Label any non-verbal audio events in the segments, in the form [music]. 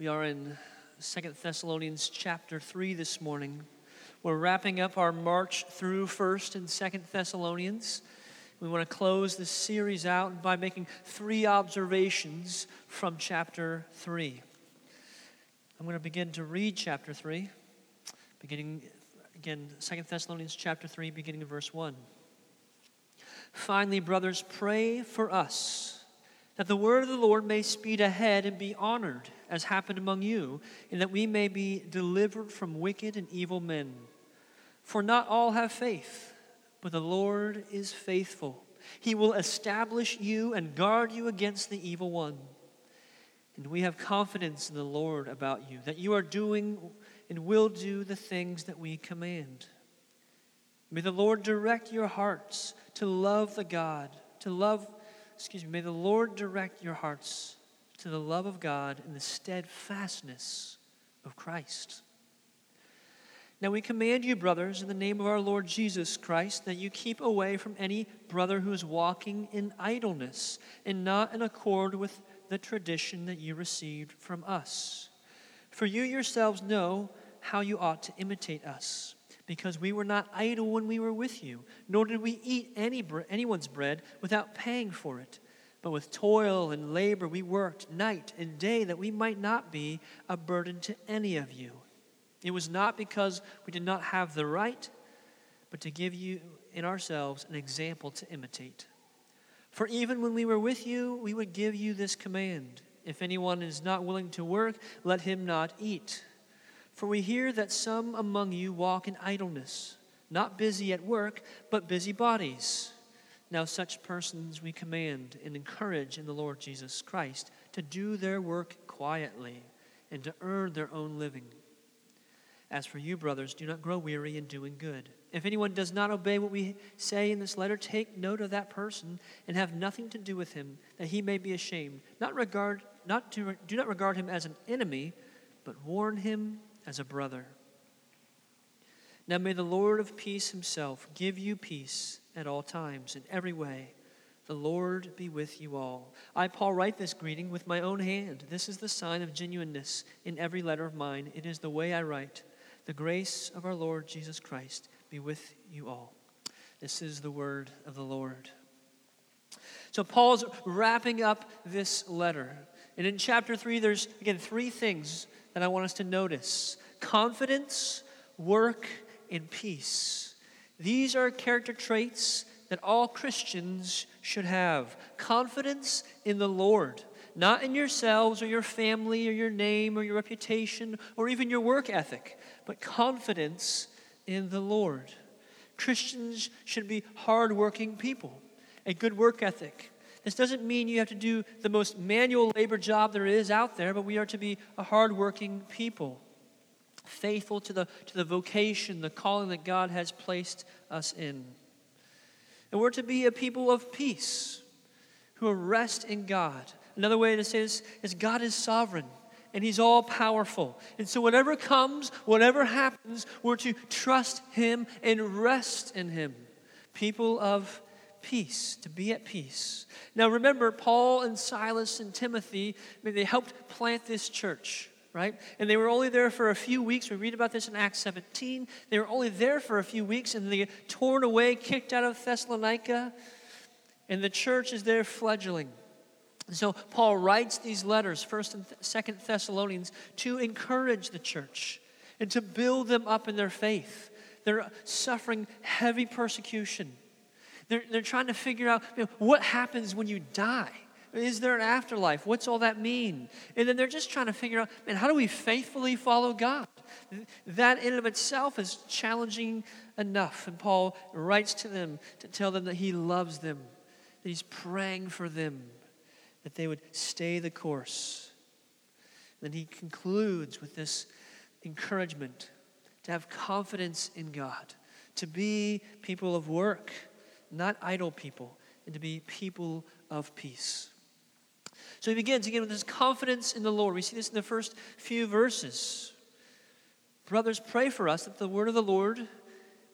We are in Second Thessalonians chapter 3 this morning. We're wrapping up our march through 1st and 2nd Thessalonians. We want to close this series out by making three observations from chapter 3. I'm going to begin to read chapter 3, beginning again, Second Thessalonians chapter 3, beginning in verse 1. Finally, brothers, pray for us that the word of the Lord may speed ahead and be honored, as happened among you, and that we may be delivered from wicked and evil men. For not all have faith, but the Lord is faithful. He will establish you and guard you against the evil one. And we have confidence in the Lord about you, that you are doing and will do the things that we command. May the Lord direct your hearts to love the God, to love excuse me, may the Lord direct your hearts to the love of God and the steadfastness of Christ. Now we command you, brothers, in the name of our Lord Jesus Christ, that you keep away from any brother who is walking in idleness and not in accord with the tradition that you received from us. For you yourselves know how you ought to imitate us because we were not idle when we were with you, nor did we eat any anyone's bread without paying for it. But with toil and labor we worked night and day that we might not be a burden to any of you. It was not because we did not have the right, but to give you in ourselves an example to imitate. For even when we were with you, we would give you this command If anyone is not willing to work, let him not eat. For we hear that some among you walk in idleness, not busy at work, but busy bodies. Now, such persons we command and encourage in the Lord Jesus Christ to do their work quietly and to earn their own living. As for you, brothers, do not grow weary in doing good. If anyone does not obey what we say in this letter, take note of that person and have nothing to do with him, that he may be ashamed. Not regard, not to, do not regard him as an enemy, but warn him as a brother. Now may the Lord of peace himself give you peace at all times, in every way. The Lord be with you all. I, Paul, write this greeting with my own hand. This is the sign of genuineness in every letter of mine. It is the way I write. The grace of our Lord Jesus Christ be with you all. This is the word of the Lord. So, Paul's wrapping up this letter. And in chapter 3, there's, again, three things that I want us to notice confidence, work, and peace. These are character traits that all Christians should have confidence in the Lord, not in yourselves or your family or your name or your reputation or even your work ethic, but confidence in the Lord. Christians should be hardworking people, a good work ethic, this doesn't mean you have to do the most manual labor job there is out there, but we are to be a hardworking people, faithful to the, to the vocation, the calling that God has placed us in. And we're to be a people of peace who rest in God. Another way to say this is God is sovereign and He's all powerful. And so, whatever comes, whatever happens, we're to trust Him and rest in Him. People of peace, to be at peace. Now remember, Paul and Silas and Timothy, I mean, they helped plant this church, right? And they were only there for a few weeks. We read about this in Acts 17. They were only there for a few weeks and they get torn away, kicked out of Thessalonica, and the church is there fledgling. And so Paul writes these letters, 1st and 2nd Thessalonians, to encourage the church and to build them up in their faith. They're suffering heavy persecution. They're, they're trying to figure out you know, what happens when you die. Is there an afterlife? What's all that mean? And then they're just trying to figure out, man, how do we faithfully follow God? That in and of itself is challenging enough. And Paul writes to them to tell them that he loves them, that he's praying for them, that they would stay the course. Then he concludes with this encouragement to have confidence in God, to be people of work not idle people, and to be people of peace. So he begins again with his confidence in the Lord. We see this in the first few verses. Brothers, pray for us that the word of the Lord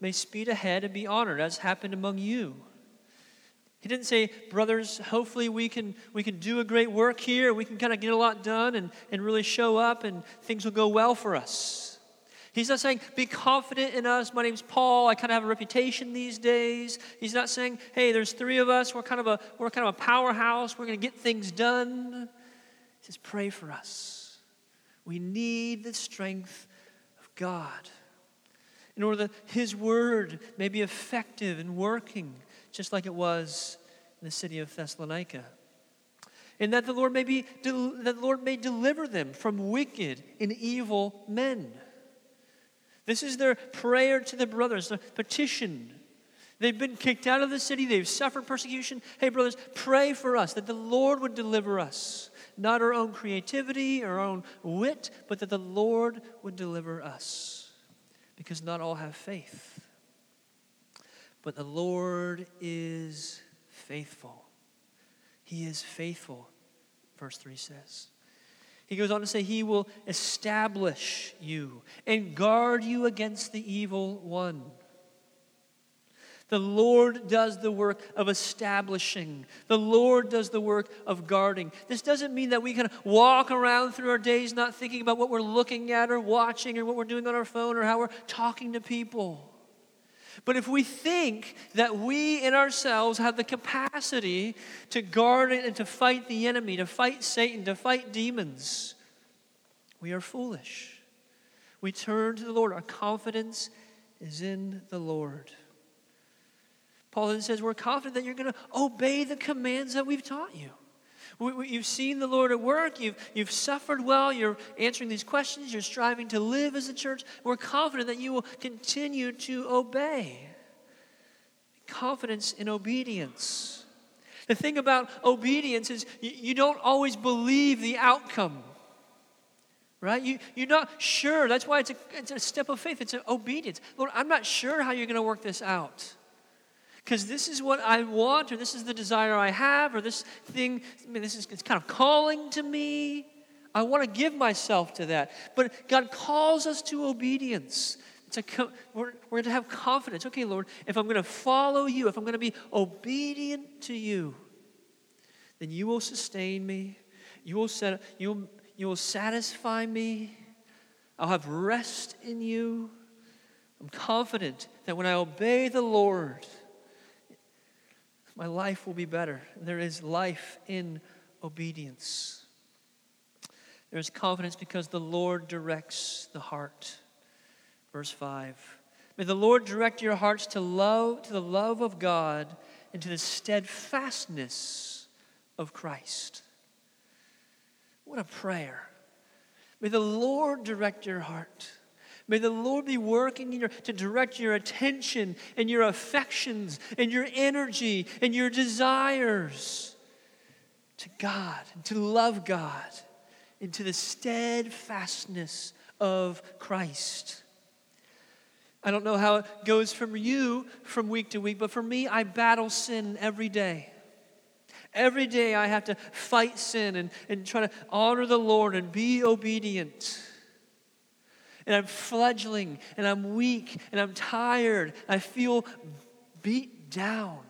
may speed ahead and be honored, as happened among you. He didn't say, brothers, hopefully we can, we can do a great work here, we can kind of get a lot done and, and really show up and things will go well for us. He's not saying, be confident in us. My name's Paul. I kind of have a reputation these days. He's not saying, hey, there's three of us. We're kind of a, we're kind of a powerhouse. We're going to get things done. He says, pray for us. We need the strength of God in order that His word may be effective and working just like it was in the city of Thessalonica. And that the Lord may be that the Lord may deliver them from wicked and evil men. This is their prayer to the brothers, their petition. They've been kicked out of the city, they've suffered persecution. Hey, brothers, pray for us that the Lord would deliver us. Not our own creativity, our own wit, but that the Lord would deliver us. Because not all have faith. But the Lord is faithful. He is faithful, verse 3 says. He goes on to say, He will establish you and guard you against the evil one. The Lord does the work of establishing. The Lord does the work of guarding. This doesn't mean that we can walk around through our days not thinking about what we're looking at or watching or what we're doing on our phone or how we're talking to people. But if we think that we in ourselves have the capacity to guard it and to fight the enemy, to fight Satan, to fight demons, we are foolish. We turn to the Lord. Our confidence is in the Lord. Paul then says, We're confident that you're going to obey the commands that we've taught you. You've seen the Lord at work. You've, you've suffered well. You're answering these questions. You're striving to live as a church. We're confident that you will continue to obey. Confidence in obedience. The thing about obedience is you, you don't always believe the outcome, right? You, you're not sure. That's why it's a, it's a step of faith, it's an obedience. Lord, I'm not sure how you're going to work this out because this is what I want, or this is the desire I have, or this thing, I mean, this is it's kind of calling to me. I want to give myself to that. But God calls us to obedience. It's a, we're, we're to have confidence. Okay, Lord, if I'm going to follow you, if I'm going to be obedient to you, then you will sustain me. You will, set, you will, you will satisfy me. I'll have rest in you. I'm confident that when I obey the Lord, my life will be better. There is life in obedience. There is confidence because the Lord directs the heart. Verse 5. May the Lord direct your hearts to love to the love of God and to the steadfastness of Christ. What a prayer. May the Lord direct your heart. May the Lord be working in your, to direct your attention and your affections and your energy and your desires to God and to love God and to the steadfastness of Christ. I don't know how it goes from you from week to week, but for me, I battle sin every day. Every day I have to fight sin and, and try to honor the Lord and be obedient and I'm fledgling and I'm weak and I'm tired. I feel beat down.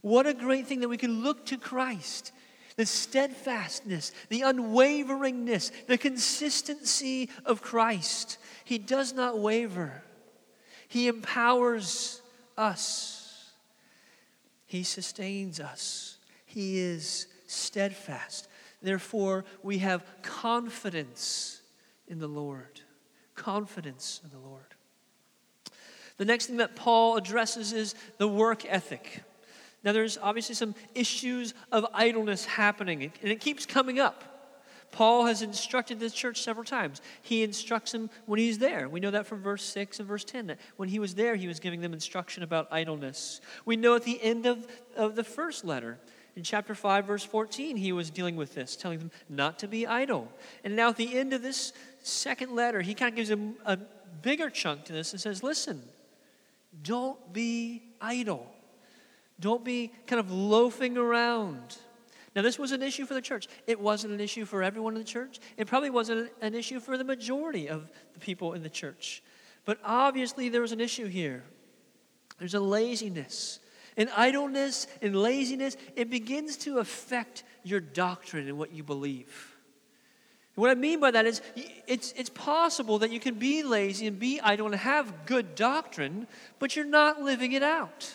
What a great thing that we can look to Christ. The steadfastness, the unwaveringness, the consistency of Christ. He does not waver. He empowers us. He sustains us. He is steadfast. Therefore, we have confidence in the Lord. Confidence in the Lord. The next thing that Paul addresses is the work ethic. Now, there's obviously some issues of idleness happening, and it keeps coming up. Paul has instructed this church several times. He instructs them when he's there. We know that from verse 6 and verse 10, that when he was there, he was giving them instruction about idleness. We know at the end of, of the first letter, in chapter 5, verse 14, he was dealing with this, telling them not to be idle. And now at the end of this second letter, he kind of gives a, a bigger chunk to this and says, listen, don't be idle. Don't be kind of loafing around. Now, this was an issue for the church. It wasn't an issue for everyone in the church. It probably wasn't an issue for the majority of the people in the church. But obviously, there was an issue here. There's a laziness And idleness and laziness, it begins to affect your doctrine and what you believe. What I mean by that is it's, it's possible that you can be lazy and be idle and have good doctrine, but you're not living it out.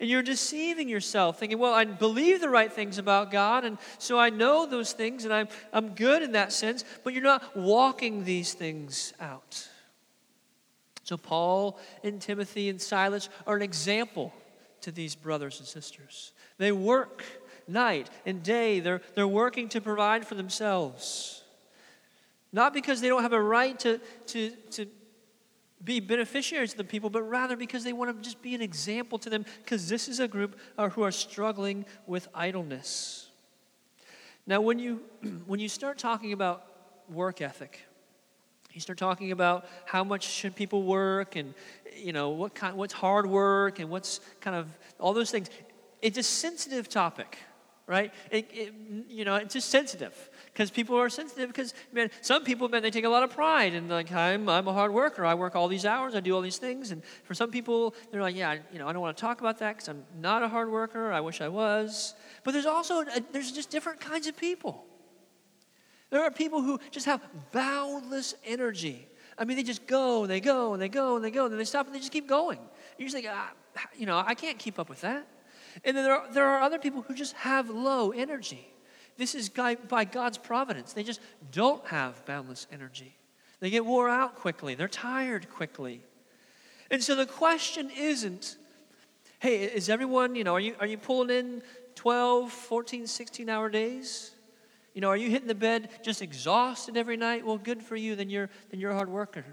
And you're deceiving yourself, thinking, well, I believe the right things about God, and so I know those things, and I'm, I'm good in that sense, but you're not walking these things out. So, Paul and Timothy and Silas are an example to these brothers and sisters. They work night and day, they're, they're working to provide for themselves. Not because they don't have a right to, to, to be beneficiaries of the people, but rather because they want to just be an example to them, because this is a group uh, who are struggling with idleness. Now, when you, [clears throat] when you start talking about work ethic, you start talking about how much should people work and you know what kind, what's hard work and what's kind of all those things. It's a sensitive topic, right? It, it, you know, it's just sensitive because people are sensitive because man, some people man they take a lot of pride and like I'm I'm a hard worker. I work all these hours. I do all these things. And for some people, they're like, yeah, you know, I don't want to talk about that because I'm not a hard worker. I wish I was. But there's also a, there's just different kinds of people. There are people who just have boundless energy. I mean, they just go and they go and they go and they go and then they stop and they just keep going. You just think, ah, you know, I can't keep up with that. And then there are, there are other people who just have low energy. This is by God's providence. They just don't have boundless energy. They get wore out quickly, they're tired quickly. And so the question isn't, hey, is everyone, you know, are you, are you pulling in 12, 14, 16 hour days? You know, are you hitting the bed just exhausted every night? Well, good for you, then you're, then you're a hard worker.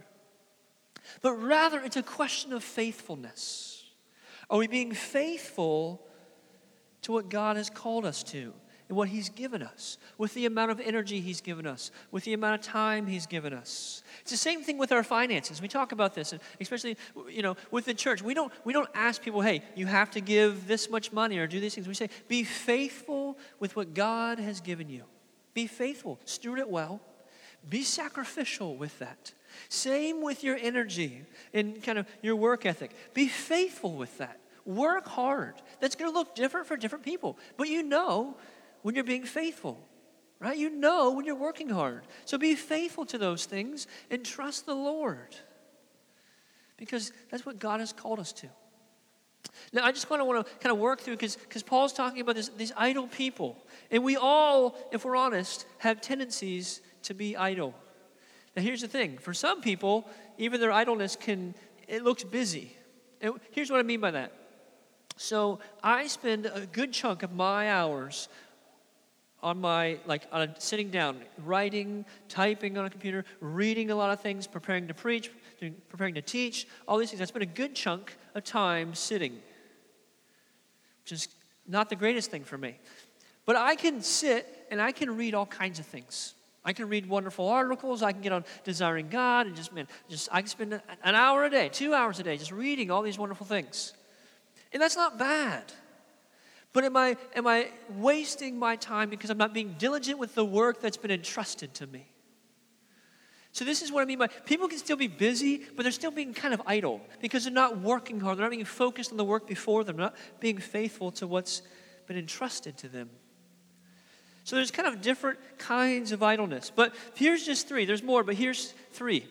But rather, it's a question of faithfulness. Are we being faithful to what God has called us to and what He's given us, with the amount of energy He's given us, with the amount of time He's given us? It's the same thing with our finances. We talk about this, and especially you know with the church. We don't we don't ask people, hey, you have to give this much money or do these things. We say, be faithful with what God has given you. Be faithful, steward it well, be sacrificial with that. Same with your energy and kind of your work ethic. Be faithful with that. Work hard. That's going to look different for different people, but you know when you're being faithful, right? You know when you're working hard. So be faithful to those things and trust the Lord because that's what God has called us to. Now, I just want to want to kind of work through because Paul's talking about this, these idle people. And we all, if we're honest, have tendencies to be idle. Now, here's the thing for some people, even their idleness can, it looks busy. And here's what I mean by that. So, I spend a good chunk of my hours on my like on sitting down writing typing on a computer reading a lot of things preparing to preach preparing to teach all these things. I spend a good chunk of time sitting which is not the greatest thing for me. But i can sit and i can read all kinds of things. I can read wonderful articles. I can get on desiring god and just man just i can spend an hour a day two hours a day just reading all these wonderful things and that's not bad but am I, am I wasting my time because I'm not being diligent with the work that's been entrusted to me? So, this is what I mean by people can still be busy, but they're still being kind of idle because they're not working hard. They're not being focused on the work before them, they're not being faithful to what's been entrusted to them. So, there's kind of different kinds of idleness. But here's just three. There's more, but here's three.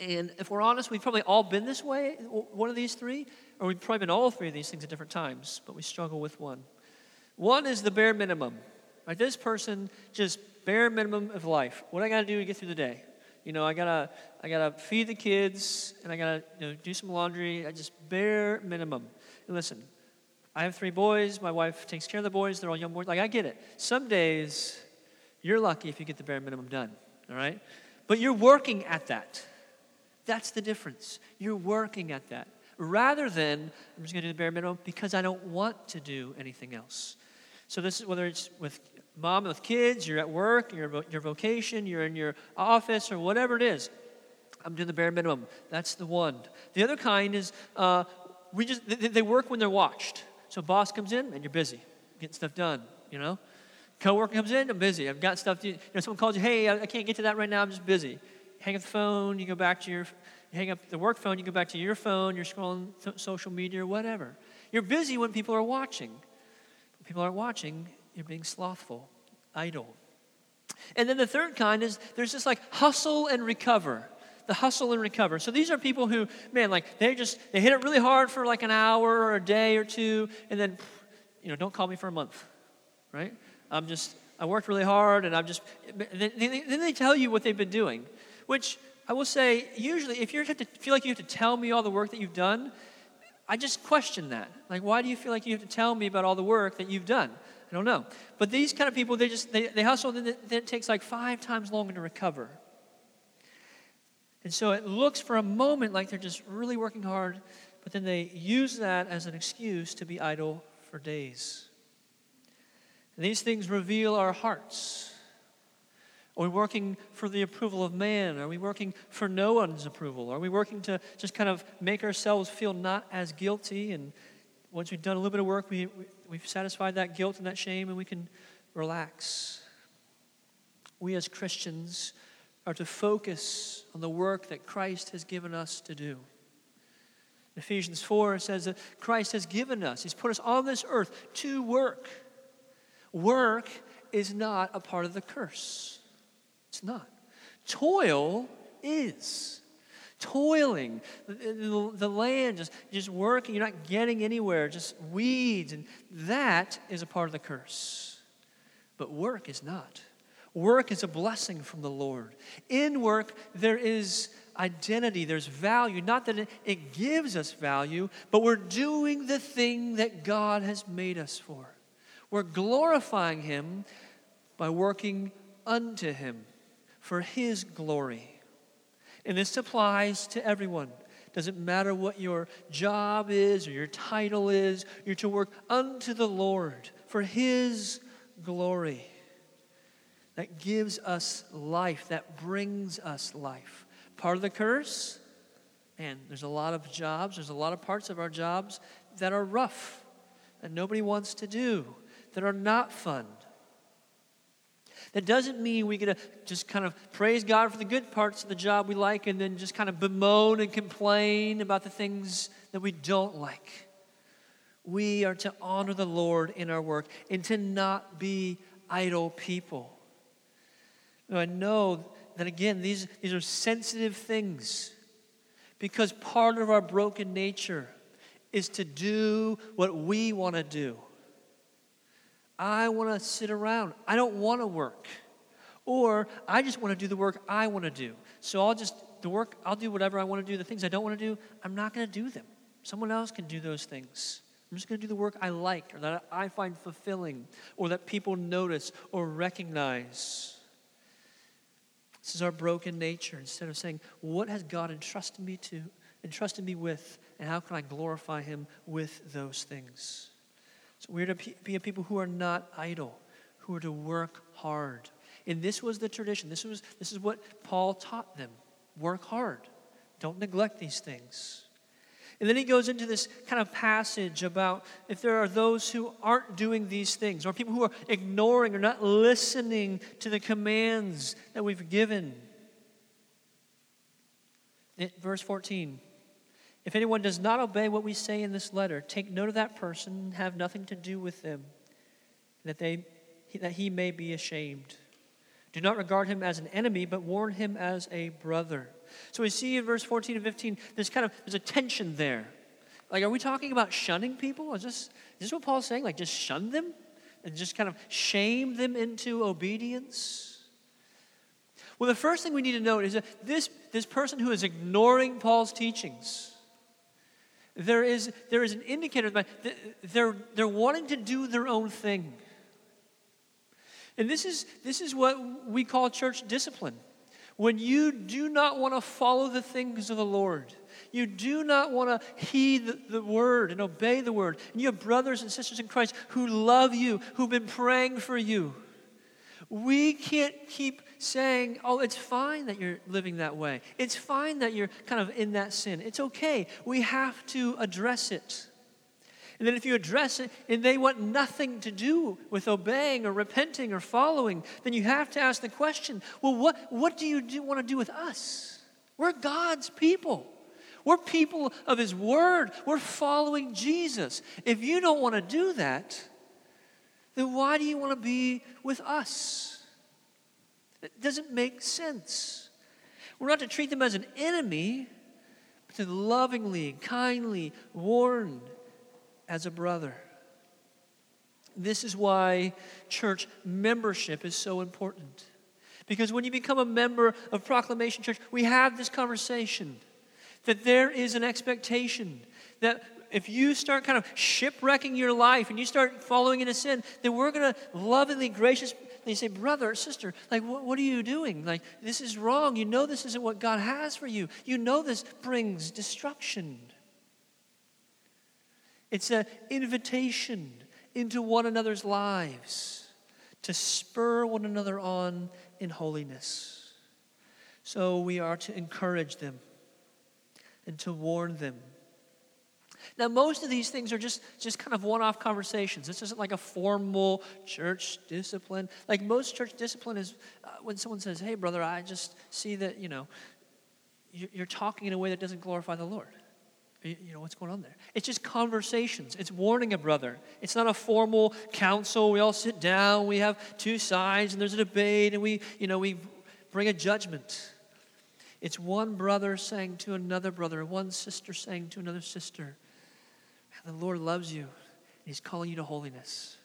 And if we're honest, we've probably all been this way, one of these three or we've probably been all three of these things at different times, but we struggle with one. One is the bare minimum. Right? This person just bare minimum of life. What I got to do to get through the day? You know, I gotta, I gotta feed the kids, and I gotta you know, do some laundry. I just bare minimum. And listen, I have three boys. My wife takes care of the boys. They're all young boys. Like I get it. Some days, you're lucky if you get the bare minimum done. All right, but you're working at that. That's the difference. You're working at that rather than I'm just going to do the bare minimum because I don't want to do anything else. So this is whether it's with mom with kids, you're at work, you're your vocation, you're in your office, or whatever it is. I'm doing the bare minimum. That's the one. The other kind is uh, we just they, they work when they're watched. So boss comes in and you're busy, getting stuff done. You know, coworker comes in, I'm busy. I've got stuff. To, you know, someone calls you, hey, I, I can't get to that right now. I'm just busy. Hang up the phone. You go back to your hang up the work phone, you go back to your phone, you're scrolling social media or whatever. You're busy when people are watching. When people aren't watching, you're being slothful, idle. And then the third kind is there's this like hustle and recover. The hustle and recover. So these are people who, man, like they just they hit it really hard for like an hour or a day or two, and then, you know, don't call me for a month, right? I'm just I worked really hard, and I'm just. Then they tell you what they've been doing, which I will say, usually, if you have to feel like you have to tell me all the work that you've done, I just question that. Like, why do you feel like you have to tell me about all the work that you've done? I don't know. But these kind of people, they just they, they hustle, and then it takes like five times longer to recover. And so it looks for a moment like they're just really working hard, but then they use that as an excuse to be idle for days. And these things reveal our hearts. Are we working for the approval of man? Are we working for no one's approval? Are we working to just kind of make ourselves feel not as guilty? And once we've done a little bit of work, we, we, have satisfied that guilt and that shame, and we can relax. We as Christians are to focus on the work that Christ has given us to do. Ephesians 4 says that Christ has given us, He's put us on this earth to work. Work is not a part of the curse. It's not. Toil is. Toiling, the, the, land, just, just working, you're not getting anywhere, just weeds, and that is a part of the curse. But work is not. Work is a blessing from the Lord. In work, there is identity, there's value. Not that it gives us value, but we're doing the thing that God has made us for. We're glorifying Him by working unto Him for His glory. And this applies to everyone. Doesn't matter what your job is or your title is, you're to work unto the Lord for His glory. That gives us life, that brings us life. Part of the curse, and there's a lot of jobs, there's a lot of parts of our jobs that are rough, that nobody wants to do that are not fun. That doesn't mean we get to just kind of praise God for the good parts of the job we like and then just kind of bemoan and complain about the things that we don't like. We are to honor the Lord in our work and to not be idle people. Now, I know that, again, these, these are sensitive things because part of our broken nature is to do what we want to do. I want to sit around. I don't want to work. Or I just want to do the work I want to do. So I'll just, the work, I'll do whatever I want to do. The things I don't want to do, I'm not going to do them. Someone else can do those things. I'm just going to do the work I like or that I find fulfilling or that people notice or recognize. This is our broken nature. Instead of saying, What has God entrusted me to, entrusted me with, and how can I glorify Him with those things? So we're to be a people who are not idle, who are to work hard. And this was the tradition. This, was, this is what Paul taught them work hard, don't neglect these things. And then he goes into this kind of passage about if there are those who aren't doing these things, or people who are ignoring or not listening to the commands that we've given. In verse 14 if anyone does not obey what we say in this letter, take note of that person and have nothing to do with them, that, they, that he may be ashamed. Do not regard him as an enemy, but warn him as a brother. So we see in verse 14 and 15, there's kind of there's a tension there. Like, are we talking about shunning people? Is this, is this what Paul's saying? Like, just shun them and just kind of shame them into obedience? Well, the first thing we need to note is that this, this person who is ignoring Paul's teachings, there is, there is an indicator that they're, they're wanting to do their own thing. And this is, this is what we call church discipline. When you do not want to follow the things of the Lord, you do not want to heed the, the, word and obey the word, and you have brothers and sisters in Christ who love you, who've been praying for you, we can't keep saying, oh, it's fine that you're living that way. It's fine that you're kind of in that sin. It's okay. We have to address it. And then if you address it and they want nothing to do with obeying or repenting or following, then you have to ask the question well, what, what do you do, want to do with us? We're God's people. We're people of His Word. We're following Jesus. If you don't want to do that, then why do you want to be with us? It doesn't make sense. We're not to treat them as an enemy, but to lovingly, kindly warn as a brother. This is why church membership is so important. Because when you become a member of Proclamation Church, we have this conversation that there is an expectation that if you start kind of shipwrecking your life and you start following into sin, then we're going to lovingly, graciously say, brother, sister, like, what, what are you doing? Like, this is wrong. You know this isn't what God has for you. You know this brings destruction. It's an invitation into one another's lives to spur one another on in holiness. So we are to encourage them and to warn them. Now, most of these things are just, just kind of one off conversations. This isn't like a formal church discipline. Like most church discipline is uh, when someone says, Hey, brother, I just see that, you know, you're talking in a way that doesn't glorify the Lord. You know, what's going on there? It's just conversations. It's warning a brother. It's not a formal council. We all sit down, we have two sides, and there's a debate, and we, you know, we bring a judgment. It's one brother saying to another brother, one sister saying to another sister, the Lord loves you, and He's calling you to holiness.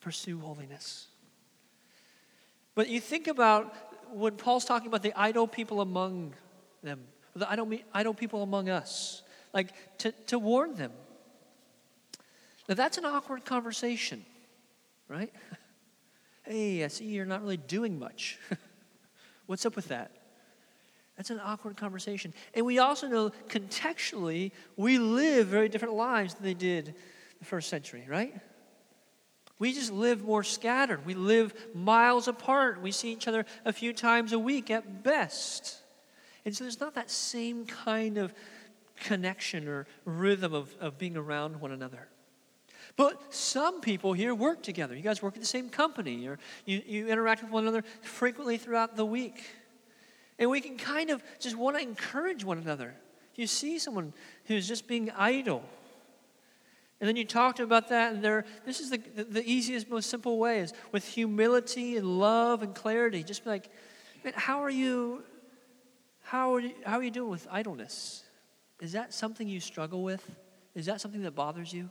Pursue holiness. But you think about when Paul's talking about the idle people among them, the idle, idle people among us like to, to warn them. Now, that's an awkward conversation, right? [laughs] hey, I see you're not really doing much. [laughs] What's up with that? That's an awkward conversation. And we also know contextually, we live very different lives than they did the first century, right? We just live more scattered. We live miles apart. We see each other a few times a week at best. And so there's not that same kind of connection or rhythm of, of being around one another. But some people here work together. You guys work at the same company, or you, you interact with one another frequently throughout the week. And we can kind of just want to encourage one another. You see someone who's just being idle. And then you talk to them about that, and they're, this is the, the, the easiest, most simple way is with humility and love and clarity. Just be like, man, how are you, how are you, how are you doing with idleness? Is that something you struggle with? Is that something that bothers you?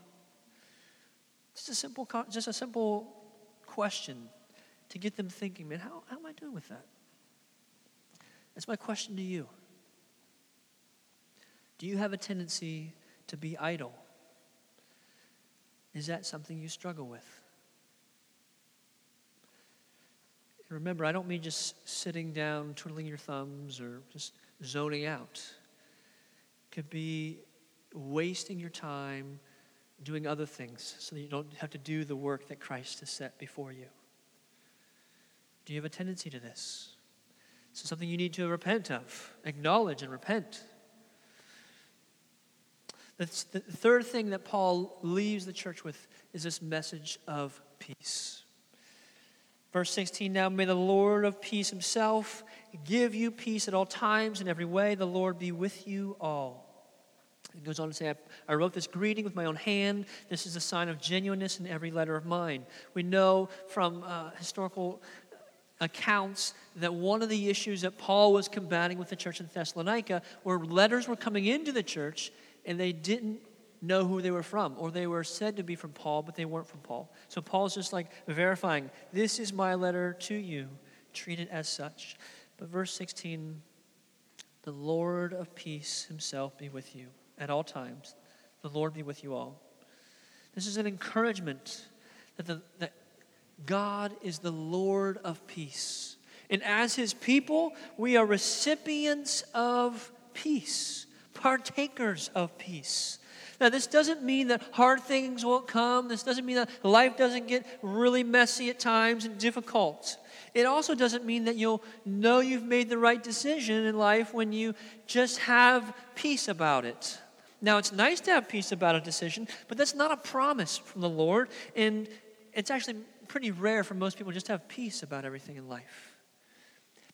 Just a simple, just a simple question to get them thinking, man, how, how am I doing with that? That's my question to you. Do you have a tendency to be idle? Is that something you struggle with? remember, I don't mean just sitting down, twiddling your thumbs, or just zoning out could be wasting your time doing other things so that you don't have to do the work that Christ has set before you. Do you have a tendency to this? Is something you need to repent of, acknowledge and repent. The third thing that Paul leaves the church with is this message of peace. Verse 16 Now may the Lord of peace himself give you peace at all times in every way. The Lord be with you all. It goes on to say, I, I, wrote this greeting with my own hand. This is a sign of genuineness in every letter of mine. We know from uh, historical accounts that one of the issues that Paul was combating with the church in Thessalonica were letters were coming into the church and they didn't know who they were from, or they were said to be from Paul, but they weren't from Paul. So Paul's just like verifying, This is my letter to you. Treat it as such. But verse 16, the Lord of peace himself be with you at all times. The Lord be with you all. This is an encouragement that, the, that God is the Lord of peace. And as his people, we are recipients of peace, partakers of peace. Now, this doesn't mean that hard things won't come. This doesn't mean that life doesn't get really messy at times and difficult. It also doesn't mean that you'll know you've made the right decision in life when you just have peace about it. Now, it's nice to have peace about a decision, but that's not a promise from the Lord. And it's actually pretty rare for most people just to have peace about everything in life.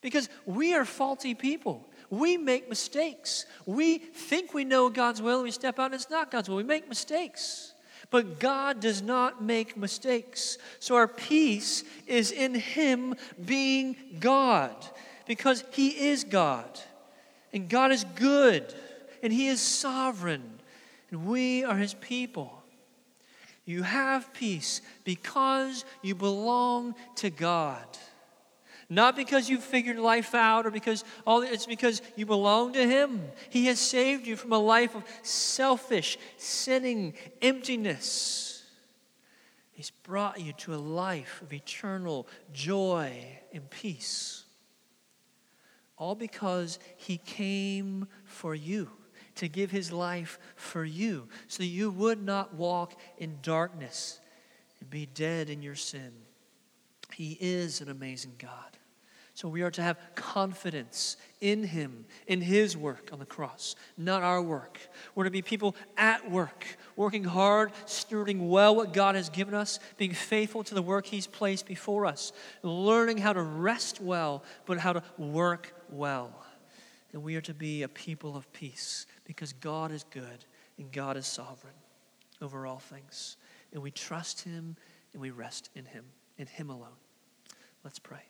Because we are faulty people. We make mistakes. We think we know God's will, and we step out and it's not God's will. We make mistakes. But God does not make mistakes. So our peace is in Him being God because He is God. And God is good, and He is sovereign, and we are His people. You have peace because you belong to God. Not because you've figured life out or because all it's because you belong to him. He has saved you from a life of selfish, sinning, emptiness. He's brought you to a life of eternal joy and peace. All because he came for you to give his life for you so that you would not walk in darkness and be dead in your sin. He is an amazing God. So we are to have confidence in Him, in His work on the cross, not our work. We're to be people at work, working hard, stewarding well what God has given us, being faithful to the work He's placed before us, learning how to rest well, but how to work well. And we are to be a people of peace because God is good and God is sovereign over all things. And we trust Him and we rest in Him, in Him alone. Let's pray.